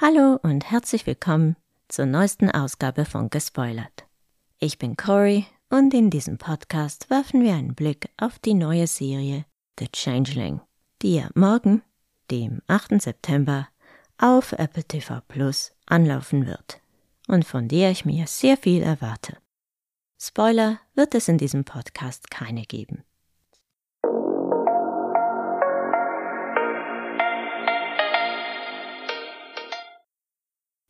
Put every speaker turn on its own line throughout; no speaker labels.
Hallo und herzlich willkommen zur neuesten Ausgabe von Gespoilert. Ich bin Cory und in diesem Podcast werfen wir einen Blick auf die neue Serie The Changeling, die ja morgen, dem 8. September, auf Apple TV Plus anlaufen wird und von der ich mir sehr viel erwarte. Spoiler wird es in diesem Podcast keine geben.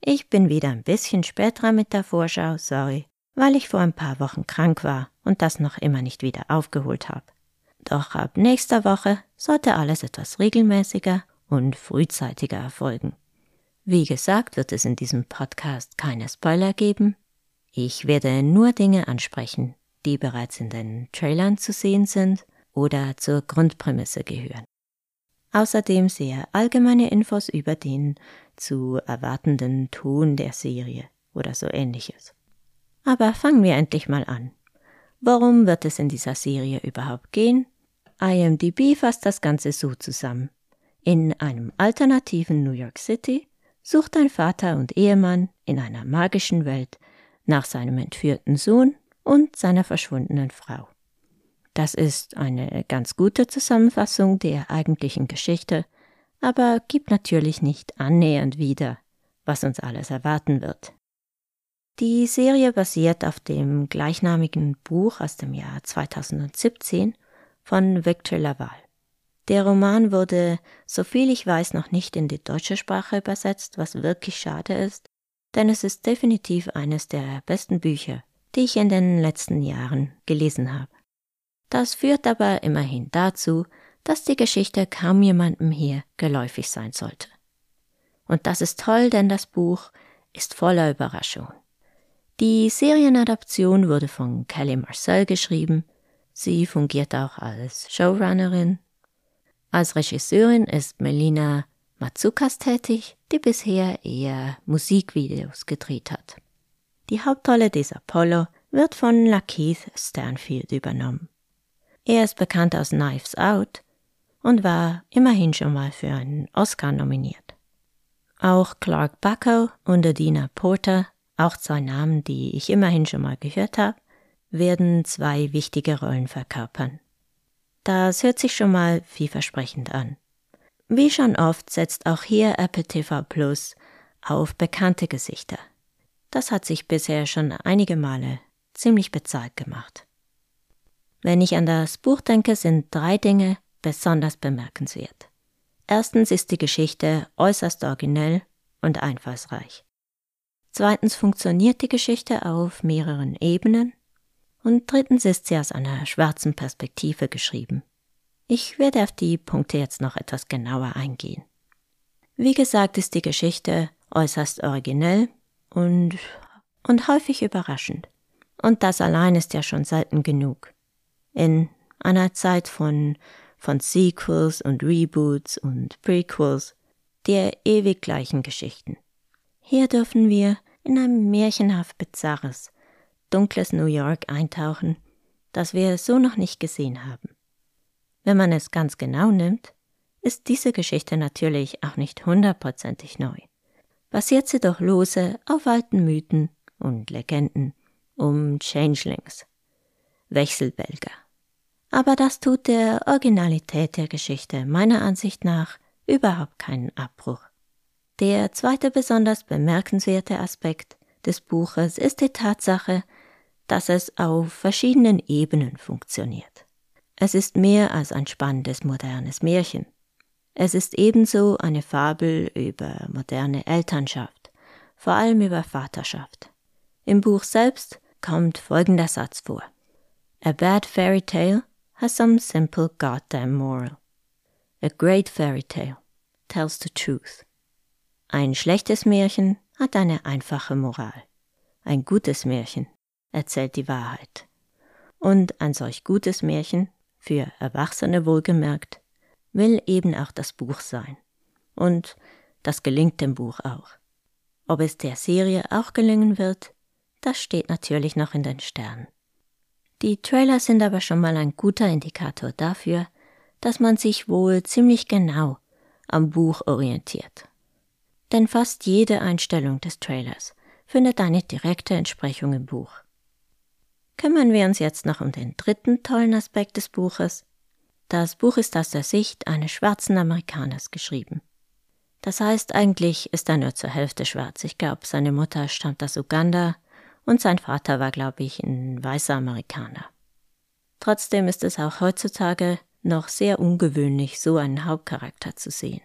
Ich bin wieder ein bisschen spät dran mit der Vorschau, sorry, weil ich vor ein paar Wochen krank war und das noch immer nicht wieder aufgeholt habe. Doch ab nächster Woche sollte alles etwas regelmäßiger und frühzeitiger erfolgen. Wie gesagt, wird es in diesem Podcast keine Spoiler geben. Ich werde nur Dinge ansprechen, die bereits in den Trailern zu sehen sind oder zur Grundprämisse gehören. Außerdem sehr allgemeine Infos über den zu erwartenden Ton der Serie oder so ähnliches. Aber fangen wir endlich mal an. Worum wird es in dieser Serie überhaupt gehen? IMDB fasst das Ganze so zusammen. In einem alternativen New York City sucht ein Vater und Ehemann in einer magischen Welt nach seinem entführten Sohn und seiner verschwundenen Frau. Das ist eine ganz gute Zusammenfassung der eigentlichen Geschichte aber gibt natürlich nicht annähernd wieder, was uns alles erwarten wird. Die Serie basiert auf dem gleichnamigen Buch aus dem Jahr 2017 von Victor Laval. Der Roman wurde, soviel ich weiß, noch nicht in die deutsche Sprache übersetzt, was wirklich schade ist, denn es ist definitiv eines der besten Bücher, die ich in den letzten Jahren gelesen habe. Das führt aber immerhin dazu, dass die Geschichte kaum jemandem hier geläufig sein sollte. Und das ist toll, denn das Buch ist voller Überraschung. Die Serienadaption wurde von Kelly Marcel geschrieben. Sie fungiert auch als Showrunnerin. Als Regisseurin ist Melina Matsukas tätig, die bisher eher Musikvideos gedreht hat. Die Hauptrolle des Apollo wird von Lakeith Stanfield übernommen. Er ist bekannt aus Knives Out und war immerhin schon mal für einen Oscar nominiert. Auch Clark Bucko und Adina Porter, auch zwei Namen, die ich immerhin schon mal gehört habe, werden zwei wichtige Rollen verkörpern. Das hört sich schon mal vielversprechend an. Wie schon oft setzt auch hier Apple TV Plus auf bekannte Gesichter. Das hat sich bisher schon einige Male ziemlich bezahlt gemacht. Wenn ich an das Buch denke, sind drei Dinge, besonders bemerkenswert. Erstens ist die Geschichte äußerst originell und einfallsreich. Zweitens funktioniert die Geschichte auf mehreren Ebenen. Und drittens ist sie aus einer schwarzen Perspektive geschrieben. Ich werde auf die Punkte jetzt noch etwas genauer eingehen. Wie gesagt ist die Geschichte äußerst originell und, und häufig überraschend. Und das allein ist ja schon selten genug. In einer Zeit von von Sequels und Reboots und Prequels, der ewig gleichen Geschichten. Hier dürfen wir in ein märchenhaft bizarres, dunkles New York eintauchen, das wir so noch nicht gesehen haben. Wenn man es ganz genau nimmt, ist diese Geschichte natürlich auch nicht hundertprozentig neu. Basiert sie doch lose auf alten Mythen und Legenden um Changelings, Wechselbälger. Aber das tut der Originalität der Geschichte meiner Ansicht nach überhaupt keinen Abbruch. Der zweite besonders bemerkenswerte Aspekt des Buches ist die Tatsache, dass es auf verschiedenen Ebenen funktioniert. Es ist mehr als ein spannendes modernes Märchen. Es ist ebenso eine Fabel über moderne Elternschaft, vor allem über Vaterschaft. Im Buch selbst kommt folgender Satz vor. A bad fairy tale has some simple goddamn moral. A great fairy tale tells the truth. Ein schlechtes Märchen hat eine einfache Moral. Ein gutes Märchen erzählt die Wahrheit. Und ein solch gutes Märchen, für Erwachsene wohlgemerkt, will eben auch das Buch sein. Und das gelingt dem Buch auch. Ob es der Serie auch gelingen wird, das steht natürlich noch in den Sternen. Die Trailer sind aber schon mal ein guter Indikator dafür, dass man sich wohl ziemlich genau am Buch orientiert. Denn fast jede Einstellung des Trailers findet eine direkte Entsprechung im Buch. Kümmern wir uns jetzt noch um den dritten tollen Aspekt des Buches. Das Buch ist aus der Sicht eines schwarzen Amerikaners geschrieben. Das heißt, eigentlich ist er nur zur Hälfte schwarz. Ich glaube, seine Mutter stammt aus Uganda und sein Vater war, glaube ich, ein weißer Amerikaner. Trotzdem ist es auch heutzutage noch sehr ungewöhnlich, so einen Hauptcharakter zu sehen.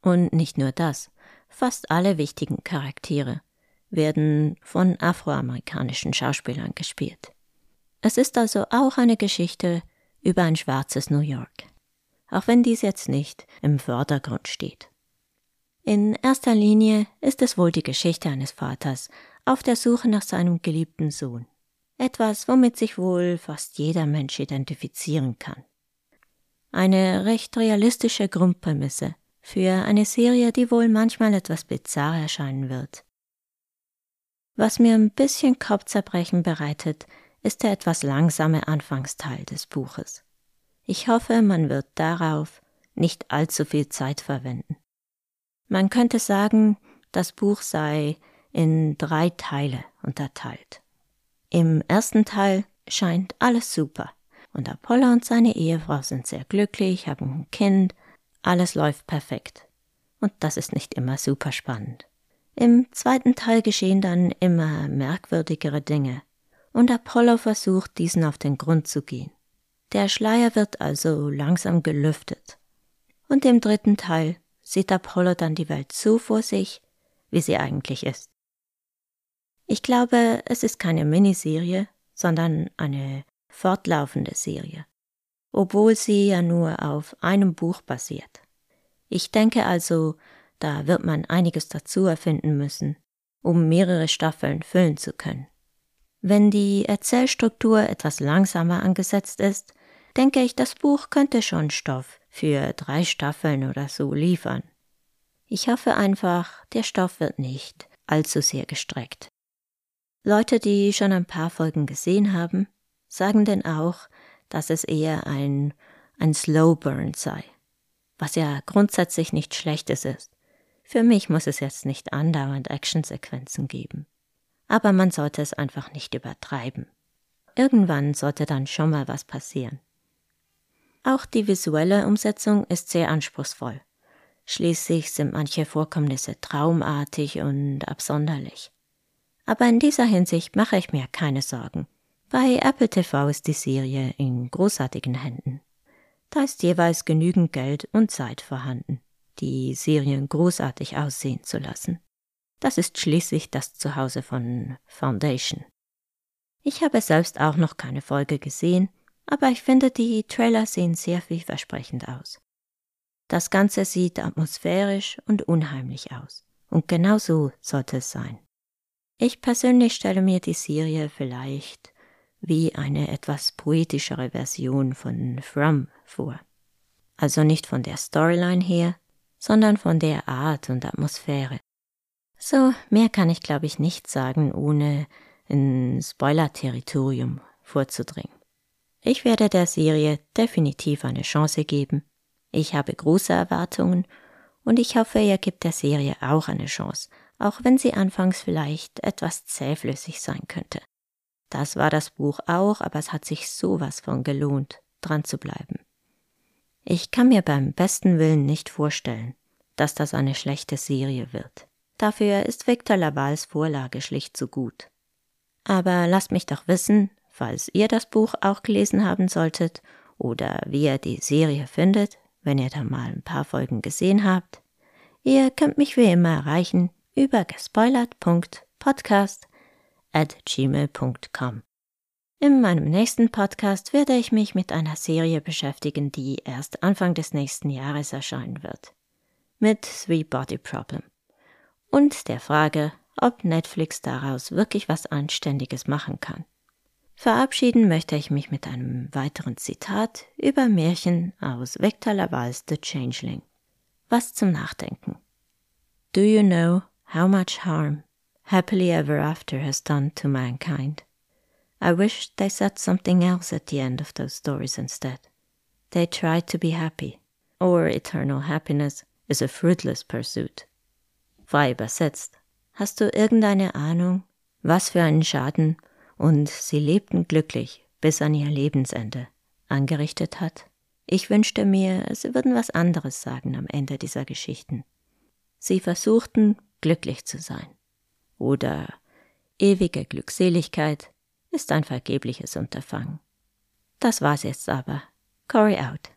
Und nicht nur das, fast alle wichtigen Charaktere werden von afroamerikanischen Schauspielern gespielt. Es ist also auch eine Geschichte über ein schwarzes New York, auch wenn dies jetzt nicht im Vordergrund steht. In erster Linie ist es wohl die Geschichte eines Vaters auf der Suche nach seinem geliebten Sohn. Etwas, womit sich wohl fast jeder Mensch identifizieren kann. Eine recht realistische Grundprämisse für eine Serie, die wohl manchmal etwas bizarr erscheinen wird. Was mir ein bisschen Kopfzerbrechen bereitet, ist der etwas langsame Anfangsteil des Buches. Ich hoffe, man wird darauf nicht allzu viel Zeit verwenden. Man könnte sagen, das Buch sei in drei Teile unterteilt. Im ersten Teil scheint alles super und Apollo und seine Ehefrau sind sehr glücklich, haben ein Kind, alles läuft perfekt. Und das ist nicht immer super spannend. Im zweiten Teil geschehen dann immer merkwürdigere Dinge und Apollo versucht, diesen auf den Grund zu gehen. Der Schleier wird also langsam gelüftet. Und im dritten Teil sieht Apollo dann die Welt so vor sich, wie sie eigentlich ist. Ich glaube, es ist keine Miniserie, sondern eine fortlaufende Serie, obwohl sie ja nur auf einem Buch basiert. Ich denke also, da wird man einiges dazu erfinden müssen, um mehrere Staffeln füllen zu können. Wenn die Erzählstruktur etwas langsamer angesetzt ist, denke ich, das Buch könnte schon Stoff für drei Staffeln oder so liefern. Ich hoffe einfach, der Stoff wird nicht allzu sehr gestreckt. Leute, die schon ein paar Folgen gesehen haben, sagen denn auch, dass es eher ein, ein Slow Burn sei, was ja grundsätzlich nichts Schlechtes ist. Für mich muss es jetzt nicht andauernd Actionsequenzen geben. Aber man sollte es einfach nicht übertreiben. Irgendwann sollte dann schon mal was passieren. Auch die visuelle Umsetzung ist sehr anspruchsvoll. Schließlich sind manche Vorkommnisse traumartig und absonderlich. Aber in dieser Hinsicht mache ich mir keine Sorgen. Bei Apple TV ist die Serie in großartigen Händen. Da ist jeweils genügend Geld und Zeit vorhanden, die Serien großartig aussehen zu lassen. Das ist schließlich das Zuhause von Foundation. Ich habe selbst auch noch keine Folge gesehen, aber ich finde, die Trailer sehen sehr vielversprechend aus. Das Ganze sieht atmosphärisch und unheimlich aus. Und genau so sollte es sein. Ich persönlich stelle mir die Serie vielleicht wie eine etwas poetischere Version von From vor. Also nicht von der Storyline her, sondern von der Art und Atmosphäre. So, mehr kann ich glaube ich nicht sagen, ohne in Spoiler-Territorium vorzudringen. Ich werde der Serie definitiv eine Chance geben. Ich habe große Erwartungen und ich hoffe, ihr gebt der Serie auch eine Chance, auch wenn sie anfangs vielleicht etwas zähflüssig sein könnte. Das war das Buch auch, aber es hat sich sowas von gelohnt, dran zu bleiben. Ich kann mir beim besten Willen nicht vorstellen, dass das eine schlechte Serie wird. Dafür ist Victor Lavals Vorlage schlicht zu gut. Aber lasst mich doch wissen, falls ihr das Buch auch gelesen haben solltet oder wie ihr die Serie findet, wenn ihr da mal ein paar Folgen gesehen habt. Ihr könnt mich wie immer erreichen über gespoilert.podcast at gmail.com. In meinem nächsten Podcast werde ich mich mit einer Serie beschäftigen, die erst Anfang des nächsten Jahres erscheinen wird. Mit Three Body Problem. Und der Frage, ob Netflix daraus wirklich was Anständiges machen kann. Verabschieden möchte ich mich mit einem weiteren Zitat über Märchen aus Victor Lavals The Changeling. Was zum Nachdenken. Do you know how much harm happily ever after has done to mankind? I wish they said something else at the end of those stories instead. They tried to be happy, or eternal happiness is a fruitless pursuit. frei übersetzt. Hast du irgendeine Ahnung, was für einen Schaden und sie lebten glücklich bis an ihr Lebensende angerichtet hat? Ich wünschte mir, sie würden was anderes sagen am Ende dieser Geschichten. Sie versuchten, glücklich zu sein. Oder ewige Glückseligkeit ist ein vergebliches Unterfangen. Das war's jetzt aber. Cory out.